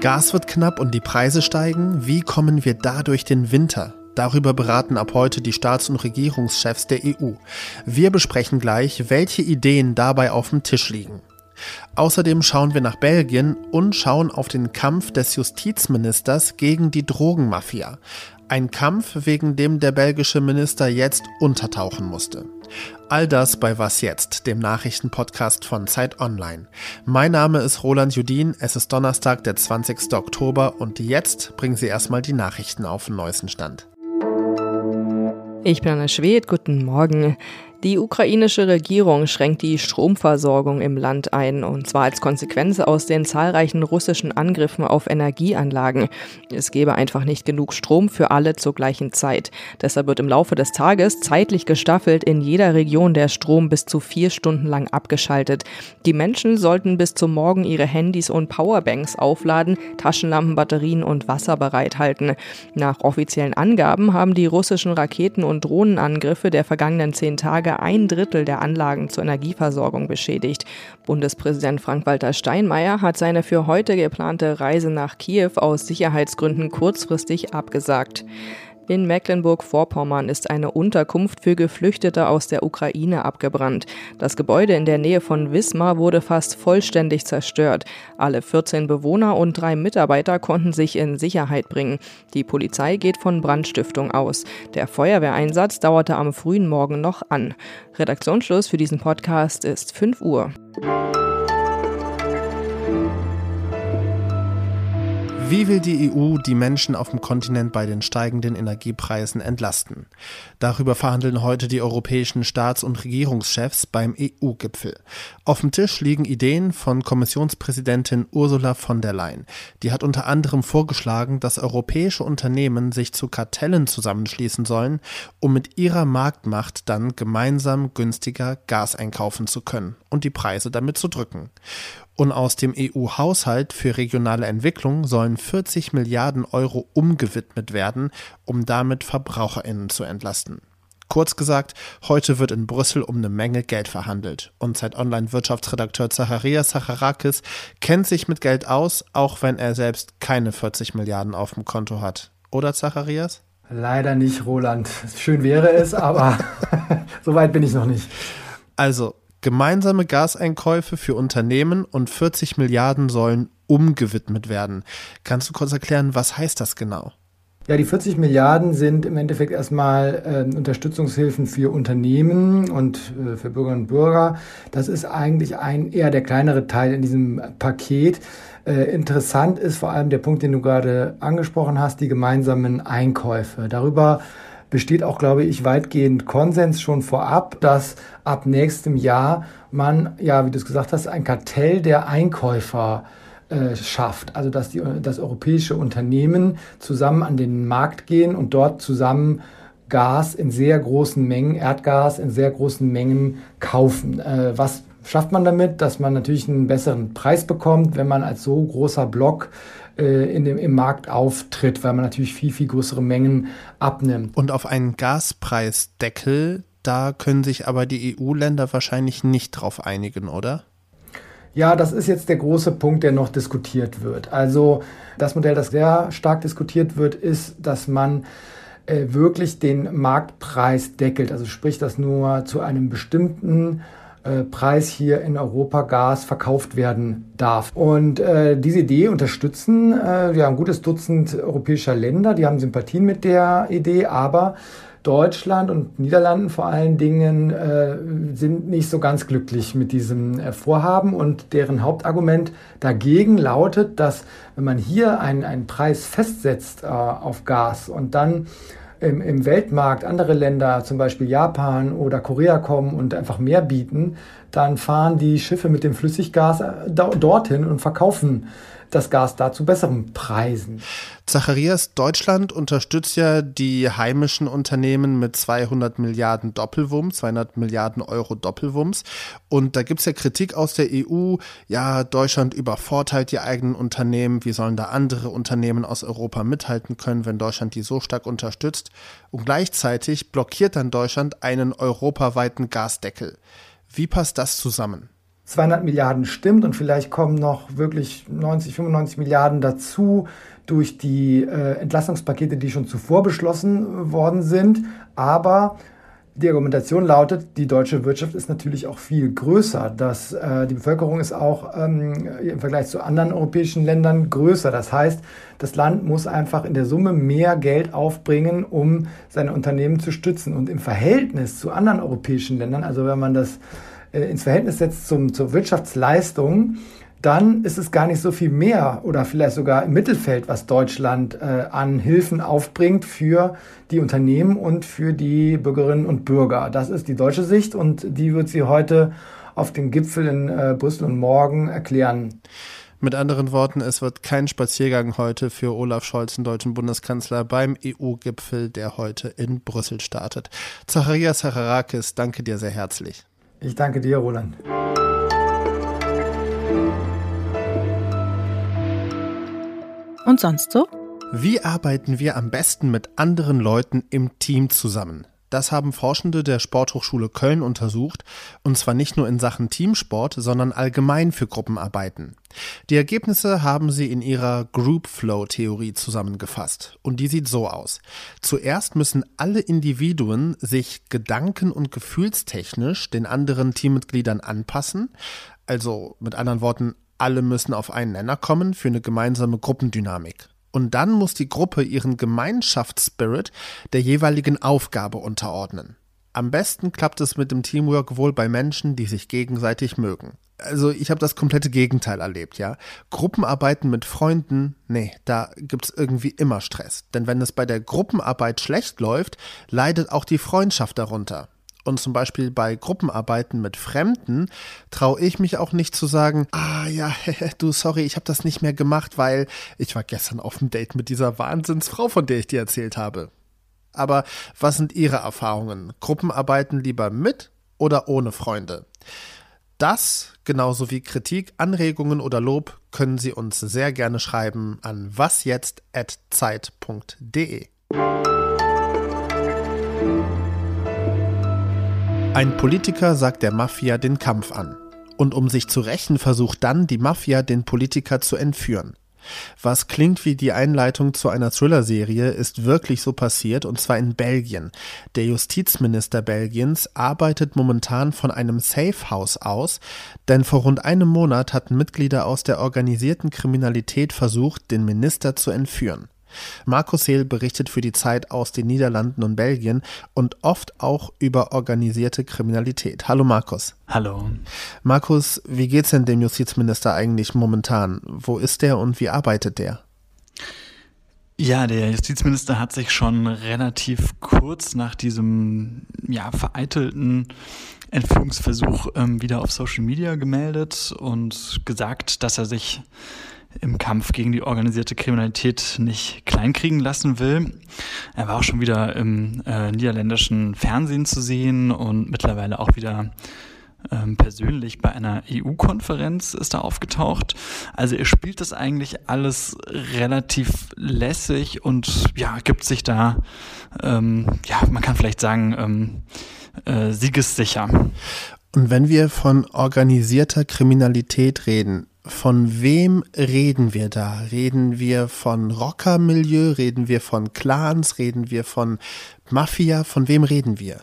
Gas wird knapp und die Preise steigen. Wie kommen wir da durch den Winter? Darüber beraten ab heute die Staats- und Regierungschefs der EU. Wir besprechen gleich, welche Ideen dabei auf dem Tisch liegen. Außerdem schauen wir nach Belgien und schauen auf den Kampf des Justizministers gegen die Drogenmafia. Ein Kampf, wegen dem der belgische Minister jetzt untertauchen musste. All das bei Was jetzt, dem Nachrichtenpodcast von Zeit Online. Mein Name ist Roland Judin, es ist Donnerstag, der 20. Oktober und jetzt bringen Sie erstmal die Nachrichten auf den neuesten Stand. Ich bin Anna Schwed, guten Morgen. Die ukrainische Regierung schränkt die Stromversorgung im Land ein, und zwar als Konsequenz aus den zahlreichen russischen Angriffen auf Energieanlagen. Es gebe einfach nicht genug Strom für alle zur gleichen Zeit. Deshalb wird im Laufe des Tages zeitlich gestaffelt in jeder Region der Strom bis zu vier Stunden lang abgeschaltet. Die Menschen sollten bis zum Morgen ihre Handys und Powerbanks aufladen, Taschenlampen, Batterien und Wasser bereithalten. Nach offiziellen Angaben haben die russischen Raketen- und Drohnenangriffe der vergangenen zehn Tage Tage ein Drittel der Anlagen zur Energieversorgung beschädigt. Bundespräsident Frank-Walter Steinmeier hat seine für heute geplante Reise nach Kiew aus Sicherheitsgründen kurzfristig abgesagt. In Mecklenburg-Vorpommern ist eine Unterkunft für Geflüchtete aus der Ukraine abgebrannt. Das Gebäude in der Nähe von Wismar wurde fast vollständig zerstört. Alle 14 Bewohner und drei Mitarbeiter konnten sich in Sicherheit bringen. Die Polizei geht von Brandstiftung aus. Der Feuerwehreinsatz dauerte am frühen Morgen noch an. Redaktionsschluss für diesen Podcast ist 5 Uhr. Wie will die EU die Menschen auf dem Kontinent bei den steigenden Energiepreisen entlasten? Darüber verhandeln heute die europäischen Staats- und Regierungschefs beim EU-Gipfel. Auf dem Tisch liegen Ideen von Kommissionspräsidentin Ursula von der Leyen. Die hat unter anderem vorgeschlagen, dass europäische Unternehmen sich zu Kartellen zusammenschließen sollen, um mit ihrer Marktmacht dann gemeinsam günstiger Gas einkaufen zu können und die Preise damit zu drücken. Und aus dem EU-Haushalt für regionale Entwicklung sollen 40 Milliarden Euro umgewidmet werden, um damit Verbraucherinnen zu entlasten. Kurz gesagt, heute wird in Brüssel um eine Menge Geld verhandelt. Und Zeit Online Wirtschaftsredakteur Zacharias Sacharakis kennt sich mit Geld aus, auch wenn er selbst keine 40 Milliarden auf dem Konto hat. Oder Zacharias? Leider nicht, Roland. Schön wäre es, aber so weit bin ich noch nicht. Also, Gemeinsame Gaseinkäufe für Unternehmen und 40 Milliarden sollen umgewidmet werden. Kannst du kurz erklären, was heißt das genau? Ja, die 40 Milliarden sind im Endeffekt erstmal äh, Unterstützungshilfen für Unternehmen und äh, für Bürgerinnen und Bürger. Das ist eigentlich ein eher der kleinere Teil in diesem Paket. Äh, interessant ist vor allem der Punkt, den du gerade angesprochen hast, die gemeinsamen Einkäufe. Darüber besteht auch, glaube ich, weitgehend Konsens schon vorab, dass ab nächstem Jahr man, ja, wie du es gesagt hast, ein Kartell der Einkäufer äh, schafft. Also dass die, das europäische Unternehmen zusammen an den Markt gehen und dort zusammen Gas in sehr großen Mengen, Erdgas in sehr großen Mengen kaufen. Äh, was schafft man damit? Dass man natürlich einen besseren Preis bekommt, wenn man als so großer Block äh, in dem, im Markt auftritt, weil man natürlich viel, viel größere Mengen abnimmt. Und auf einen Gaspreisdeckel, da können sich aber die EU-Länder wahrscheinlich nicht drauf einigen, oder? Ja, das ist jetzt der große Punkt, der noch diskutiert wird. Also das Modell, das sehr stark diskutiert wird, ist, dass man äh, wirklich den Marktpreis deckelt. Also sprich, dass nur zu einem bestimmten äh, Preis hier in Europa Gas verkauft werden darf. Und äh, diese Idee unterstützen äh, ja ein gutes Dutzend europäischer Länder, die haben Sympathien mit der Idee, aber Deutschland und Niederlanden vor allen Dingen äh, sind nicht so ganz glücklich mit diesem äh, Vorhaben und deren Hauptargument dagegen lautet, dass wenn man hier einen, einen Preis festsetzt äh, auf Gas und dann im, im Weltmarkt andere Länder, zum Beispiel Japan oder Korea kommen und einfach mehr bieten, dann fahren die Schiffe mit dem Flüssiggas äh, dorthin und verkaufen das Gas da zu besseren Preisen. Zacharias, Deutschland unterstützt ja die heimischen Unternehmen mit 200 Milliarden Doppelwumms, 200 Milliarden Euro Doppelwumms. Und da gibt es ja Kritik aus der EU, ja, Deutschland übervorteilt die eigenen Unternehmen, wie sollen da andere Unternehmen aus Europa mithalten können, wenn Deutschland die so stark unterstützt? Und gleichzeitig blockiert dann Deutschland einen europaweiten Gasdeckel. Wie passt das zusammen? 200 Milliarden stimmt und vielleicht kommen noch wirklich 90, 95 Milliarden dazu durch die äh, Entlastungspakete, die schon zuvor beschlossen worden sind. Aber die Argumentation lautet, die deutsche Wirtschaft ist natürlich auch viel größer. Das, äh, die Bevölkerung ist auch ähm, im Vergleich zu anderen europäischen Ländern größer. Das heißt, das Land muss einfach in der Summe mehr Geld aufbringen, um seine Unternehmen zu stützen. Und im Verhältnis zu anderen europäischen Ländern, also wenn man das äh, ins Verhältnis setzt zum, zur Wirtschaftsleistung, dann ist es gar nicht so viel mehr oder vielleicht sogar im Mittelfeld, was Deutschland äh, an Hilfen aufbringt für die Unternehmen und für die Bürgerinnen und Bürger. Das ist die deutsche Sicht und die wird sie heute auf dem Gipfel in äh, Brüssel und morgen erklären. Mit anderen Worten, es wird kein Spaziergang heute für Olaf Scholz, den deutschen Bundeskanzler, beim EU-Gipfel, der heute in Brüssel startet. Zacharias Harakis, danke dir sehr herzlich. Ich danke dir, Roland. Und sonst so? Wie arbeiten wir am besten mit anderen Leuten im Team zusammen? Das haben Forschende der Sporthochschule Köln untersucht, und zwar nicht nur in Sachen Teamsport, sondern allgemein für Gruppenarbeiten. Die Ergebnisse haben sie in ihrer Group Flow Theorie zusammengefasst, und die sieht so aus. Zuerst müssen alle Individuen sich gedanken- und gefühlstechnisch den anderen Teammitgliedern anpassen, also mit anderen Worten, alle müssen auf einen Nenner kommen für eine gemeinsame Gruppendynamik. Und dann muss die Gruppe ihren Gemeinschaftsspirit der jeweiligen Aufgabe unterordnen. Am besten klappt es mit dem Teamwork wohl bei Menschen, die sich gegenseitig mögen. Also ich habe das komplette Gegenteil erlebt, ja. Gruppenarbeiten mit Freunden, nee, da gibt's irgendwie immer Stress. Denn wenn es bei der Gruppenarbeit schlecht läuft, leidet auch die Freundschaft darunter. Und zum Beispiel bei Gruppenarbeiten mit Fremden traue ich mich auch nicht zu sagen, ah ja, du sorry, ich habe das nicht mehr gemacht, weil ich war gestern auf dem Date mit dieser Wahnsinnsfrau, von der ich dir erzählt habe. Aber was sind Ihre Erfahrungen? Gruppenarbeiten lieber mit oder ohne Freunde? Das, genauso wie Kritik, Anregungen oder Lob, können Sie uns sehr gerne schreiben an wasjetzt.zeit.de. Ein Politiker sagt der Mafia den Kampf an. Und um sich zu rächen, versucht dann die Mafia, den Politiker zu entführen. Was klingt wie die Einleitung zu einer Thriller-Serie, ist wirklich so passiert, und zwar in Belgien. Der Justizminister Belgiens arbeitet momentan von einem Safe House aus, denn vor rund einem Monat hatten Mitglieder aus der organisierten Kriminalität versucht, den Minister zu entführen. Markus Seel berichtet für die Zeit aus den Niederlanden und Belgien und oft auch über organisierte Kriminalität. Hallo Markus. Hallo. Markus, wie geht's denn dem Justizminister eigentlich momentan? Wo ist der und wie arbeitet der? Ja, der Justizminister hat sich schon relativ kurz nach diesem ja, vereitelten Entführungsversuch ähm, wieder auf Social Media gemeldet und gesagt, dass er sich im Kampf gegen die organisierte Kriminalität nicht kleinkriegen lassen will. Er war auch schon wieder im äh, niederländischen Fernsehen zu sehen und mittlerweile auch wieder ähm, persönlich bei einer EU-Konferenz ist er aufgetaucht. Also er spielt das eigentlich alles relativ lässig und ja, gibt sich da, ähm, ja, man kann vielleicht sagen, ähm, äh, siegessicher. Und wenn wir von organisierter Kriminalität reden, von wem reden wir da? Reden wir von Rockermilieu? Reden wir von Clans? Reden wir von Mafia? Von wem reden wir?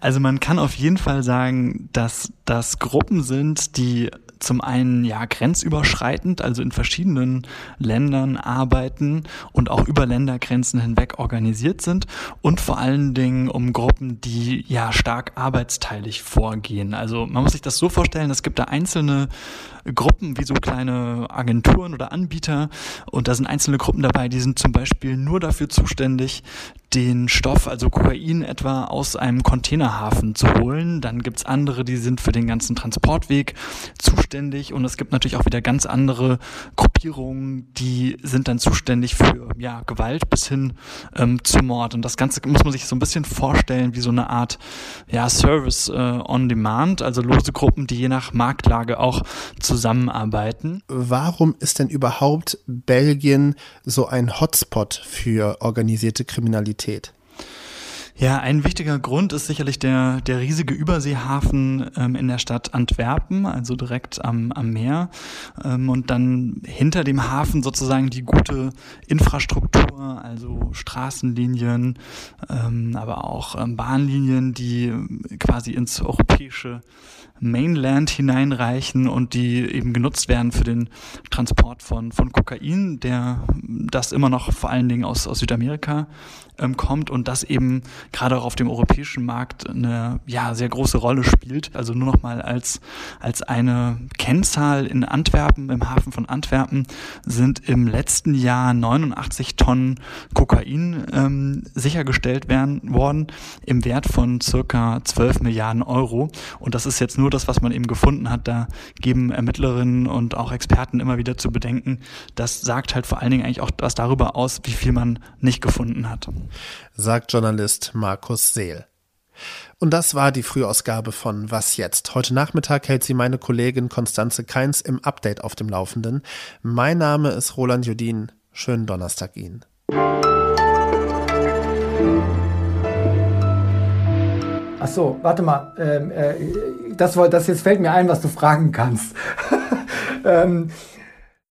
Also man kann auf jeden Fall sagen, dass das Gruppen sind, die zum einen ja grenzüberschreitend, also in verschiedenen Ländern arbeiten und auch über Ländergrenzen hinweg organisiert sind und vor allen Dingen um Gruppen, die ja stark arbeitsteilig vorgehen. Also man muss sich das so vorstellen, es gibt da einzelne Gruppen wie so kleine Agenturen oder Anbieter und da sind einzelne Gruppen dabei, die sind zum Beispiel nur dafür zuständig, den Stoff, also Kokain etwa, aus einem Containerhafen zu holen. Dann gibt's andere, die sind für den ganzen Transportweg zuständig und es gibt natürlich auch wieder ganz andere Gruppierungen, die sind dann zuständig für ja, Gewalt bis hin ähm, zu Mord. Und das Ganze muss man sich so ein bisschen vorstellen wie so eine Art ja, Service äh, on Demand, also lose Gruppen, die je nach Marktlage auch zusammenarbeiten. Warum ist denn überhaupt Belgien so ein Hotspot für organisierte Kriminalität? Ja, ein wichtiger Grund ist sicherlich der, der riesige Überseehafen ähm, in der Stadt Antwerpen, also direkt am, am Meer. Ähm, und dann hinter dem Hafen sozusagen die gute Infrastruktur, also Straßenlinien, ähm, aber auch ähm, Bahnlinien, die quasi ins europäische Mainland hineinreichen und die eben genutzt werden für den Transport von, von Kokain, der das immer noch vor allen Dingen aus, aus Südamerika ähm, kommt und das eben gerade auch auf dem europäischen Markt eine ja, sehr große Rolle spielt. Also nur noch mal als, als eine Kennzahl in Antwerpen, im Hafen von Antwerpen, sind im letzten Jahr 89 Tonnen Kokain ähm, sichergestellt werden, worden im Wert von circa 12 Milliarden Euro. Und das ist jetzt nur das, was man eben gefunden hat. Da geben Ermittlerinnen und auch Experten immer wieder zu bedenken. Das sagt halt vor allen Dingen eigentlich auch was darüber aus, wie viel man nicht gefunden hat sagt Journalist Markus Seel. Und das war die Frühausgabe von Was jetzt? Heute Nachmittag hält sie meine Kollegin Konstanze Keins im Update auf dem Laufenden. Mein Name ist Roland Judin. Schönen Donnerstag Ihnen. Ach so, warte mal. Ähm, äh, das, das jetzt fällt mir ein, was du fragen kannst. ähm,